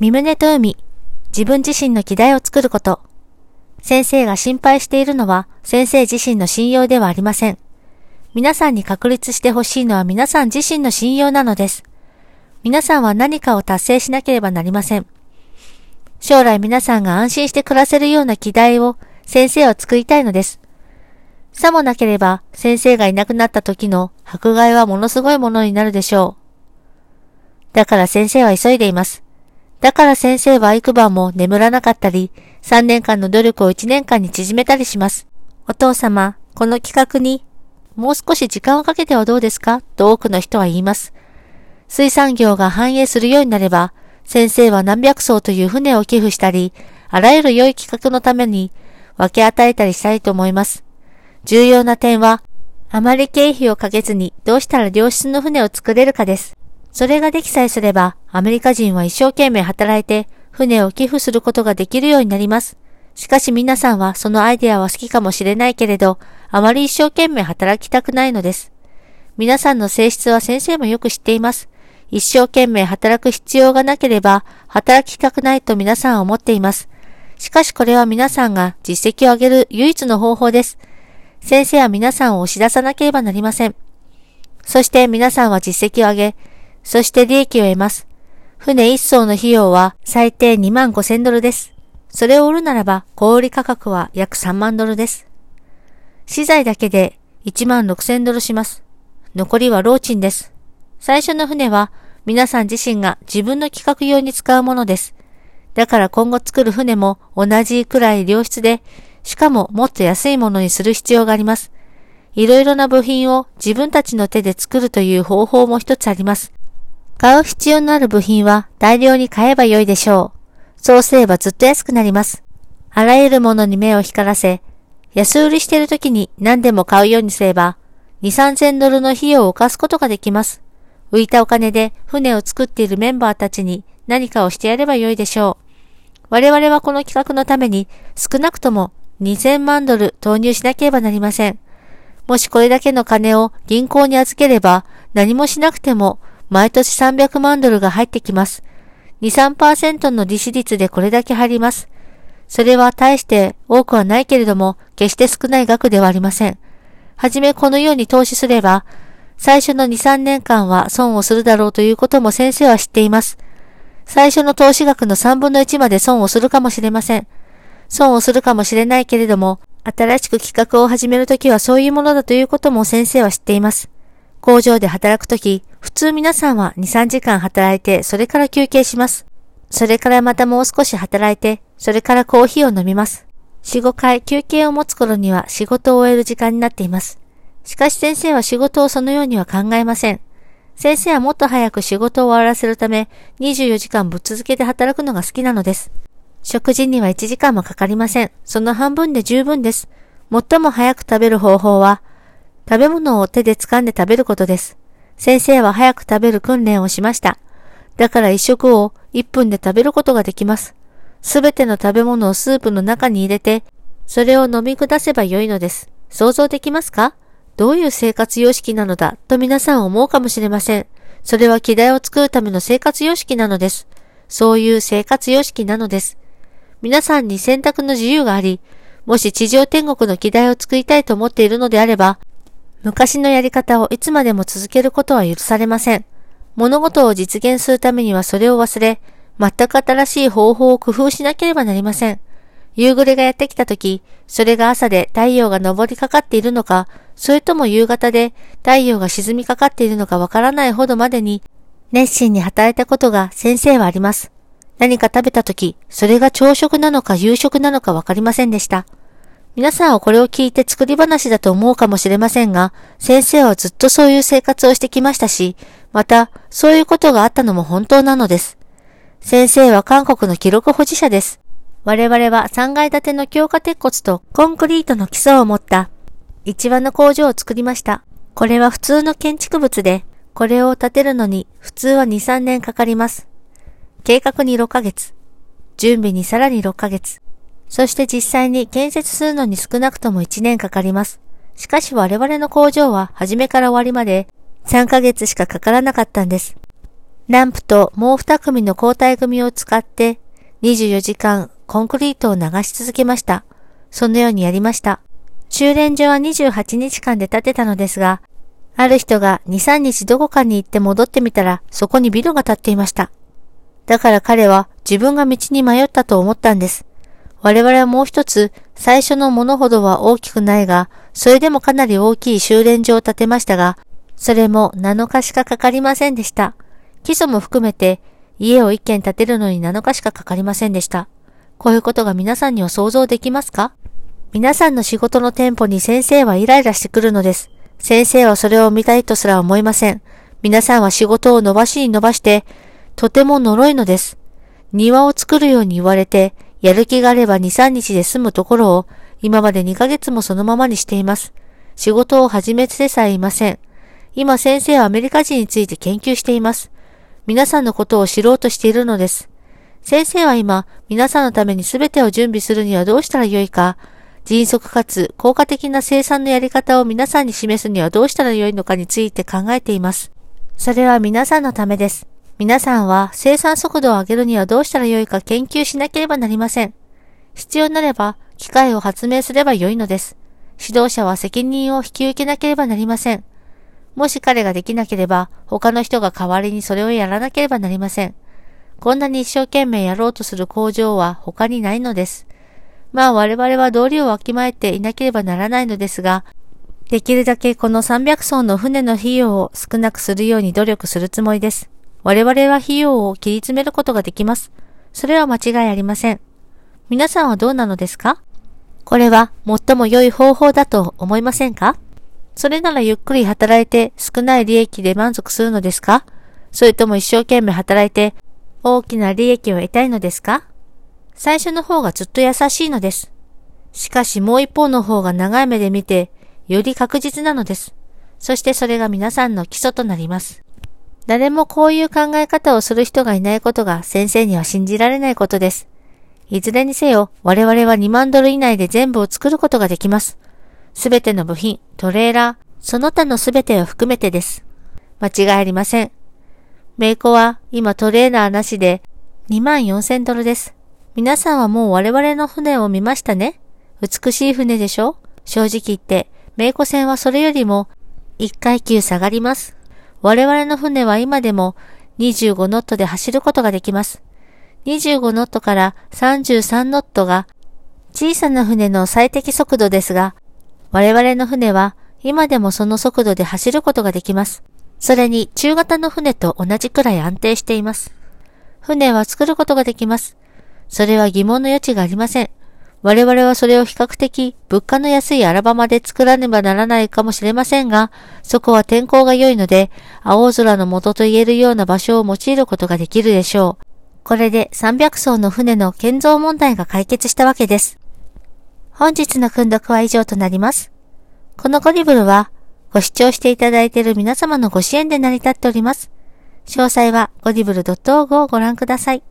身胸と海、自分自身の議題を作ること。先生が心配しているのは先生自身の信用ではありません。皆さんに確立してほしいのは皆さん自身の信用なのです。皆さんは何かを達成しなければなりません。将来皆さんが安心して暮らせるような議題を先生は作りたいのです。さもなければ先生がいなくなった時の迫害はものすごいものになるでしょう。だから先生は急いでいます。だから先生は幾晩も眠らなかったり、3年間の努力を1年間に縮めたりします。お父様、この企画に、もう少し時間をかけてはどうですか？と多くの人は言います。水産業が繁栄するようになれば、先生は何百艘という船を寄付したり、あらゆる良い企画のために分け与えたりしたいと思います。重要な点は、あまり経費をかけずにどうしたら良質の船を作れるかです。それができさえすれば、アメリカ人は一生懸命働いて、船を寄付することができるようになります。しかし皆さんはそのアイデアは好きかもしれないけれど、あまり一生懸命働きたくないのです。皆さんの性質は先生もよく知っています。一生懸命働く必要がなければ、働きたくないと皆さんは思っています。しかしこれは皆さんが実績を上げる唯一の方法です。先生は皆さんを押し出さなければなりません。そして皆さんは実績を上げ、そして利益を得ます。船一艘の費用は最低2万5千ドルです。それを売るならば小売価格は約3万ドルです。資材だけで1万6千ドルします。残りはローチンです。最初の船は皆さん自身が自分の企画用に使うものです。だから今後作る船も同じくらい良質で、しかももっと安いものにする必要があります。いろいろな部品を自分たちの手で作るという方法も一つあります。買う必要のある部品は大量に買えばよいでしょう。そうすればずっと安くなります。あらゆるものに目を光らせ、安売りしている時に何でも買うようにすれば、2、3000ドルの費用を浮かすことができます。浮いたお金で船を作っているメンバーたちに何かをしてやればよいでしょう。我々はこの企画のために少なくとも2000万ドル投入しなければなりません。もしこれだけの金を銀行に預ければ何もしなくても毎年300万ドルが入ってきます。2、3%の利子率でこれだけ入ります。それは大して多くはないけれども、決して少ない額ではありません。はじめこのように投資すれば、最初の2、3年間は損をするだろうということも先生は知っています。最初の投資額の3分の1まで損をするかもしれません。損をするかもしれないけれども、新しく企画を始めるときはそういうものだということも先生は知っています。工場で働くとき、普通皆さんは2、3時間働いて、それから休憩します。それからまたもう少し働いて、それからコーヒーを飲みます。4、5回休憩を持つ頃には仕事を終える時間になっています。しかし先生は仕事をそのようには考えません。先生はもっと早く仕事を終わらせるため、24時間ぶっ続けて働くのが好きなのです。食事には1時間もかかりません。その半分で十分です。最も早く食べる方法は、食べ物を手で掴んで食べることです。先生は早く食べる訓練をしました。だから一食を1分で食べることができます。すべての食べ物をスープの中に入れて、それを飲み下せばよいのです。想像できますか？どういう生活様式なのだと皆さん思うかもしれません。それは機題を作るための生活様式なのです。そういう生活様式なのです。皆さんに選択の自由があり、もし地上天国の機題を作りたいと思っているのであれば、昔のやり方をいつまでも続けることは許されません。物事を実現するためにはそれを忘れ、全く新しい方法を工夫しなければなりません。夕暮れがやってきた時、それが朝で太陽が昇りかかっているのか、それとも夕方で太陽が沈みかかっているのかわからないほどまでに、熱心に働いたことが先生はあります。何か食べた時、それが朝食なのか夕食なのかわかりませんでした。皆さんはこれを聞いて作り話だと思うかもしれませんが、先生はずっとそういう生活をしてきましたし、また、そういうことがあったのも本当なのです。先生は韓国の記録保持者です。我々は3階建ての強化鉄骨とコンクリートの基礎を持った一番の工場を作りました。これは普通の建築物で、これを建てるのに普通は2、3年かかります。計画に6ヶ月、準備にさらに6ヶ月、そして実際に建設するのに少なくとも1年かかります。しかし我々の工場は初めから終わりまで3ヶ月しかかからなかったんです。ランプともう二組の交代組を使って24時間コンクリートを流し続けました。そのようにやりました。駐連所は28日間で建てたのですが、ある人が2、3日どこかに行って戻ってみたら、そこにビルが建っていました。だから彼は自分が道に迷ったと思ったんです。我々はもう一つ、最初のものほどは大きくないが、それでもかなり大きい修練場を建てましたが、それも7日しかかかりませんでした。基礎も含めて、家を一軒建てるのに7日しかかかりませんでした。こういうことが皆さんには想像できますか？皆さんの仕事のテンポに先生はイライラしてくるのです。先生はそれを見たいとすら思いません。皆さんは仕事を伸ばしに伸ばして、とても呪いのです。庭を作るように言われて、やる気があれば2、3日で済むところを、今まで2ヶ月もそのままにしています。仕事を始めてさえいません。今先生はアメリカ人について研究しています。皆さんのことを知ろうとしているのです。先生は今、皆さんのために全てを準備するにはどうしたらよいか、迅速かつ効果的な生産のやり方を皆さんに示すにはどうしたらよいのかについて考えています。それは皆さんのためです。皆さんは生産速度を上げるにはどうしたらよいか研究しなければなりません。必要なれば機械を発明すればよいのです。指導者は責任を引き受けなければなりません。もし彼ができなければ他の人が代わりにそれをやらなければなりません。こんなに一生懸命やろうとする工場は他にないのです。まあ我々は道理をわきまえていなければならないのですが、できるだけこの300層の船の費用を少なくするように努力するつもりです。我々は費用を切り詰めることができます。それは間違いありません。皆さんはどうなのですか？これは最も良い方法だと思いませんか？それならゆっくり働いて少ない利益で満足するのですか？それとも一生懸命働いて大きな利益を得たいのですか？最初の方がずっと優しいのです。しかしもう一方の方が長い目で見て、より確実なのです。そしてそれが皆さんの基礎となります。誰もこういう考え方をする人がいないことが先生には信じられないことです。いずれにせよ、我々は2万ドル以内で全部を作ることができます。すべての部品、トレーラー、その他のすべてを含めてです。間違いありません。メイコは今トレーナーなしで2万4千ドルです。皆さんはもう我々の船を見ましたね？美しい船でしょ？正直言って、名古船はそれよりも1階級下がります。我々の船は今でも25ノットで走ることができます。25ノットから33ノットが小さな船の最適速度ですが、我々の船は今でもその速度で走ることができます。それに中型の船と同じくらい安定しています。船は作ることができます。それは疑問の余地がありません。我々はそれを比較的物価の安いアラバマで作らねばならないかもしれませんが、そこは天候が良いので、青空の元と言えるような場所を用いることができるでしょう。これで300艘の船の建造問題が解決したわけです。本日の訓読は以上となります。このゴリブルは、ご視聴していただいている皆様のご支援で成り立っております。詳細はゴディブル .org をご覧ください。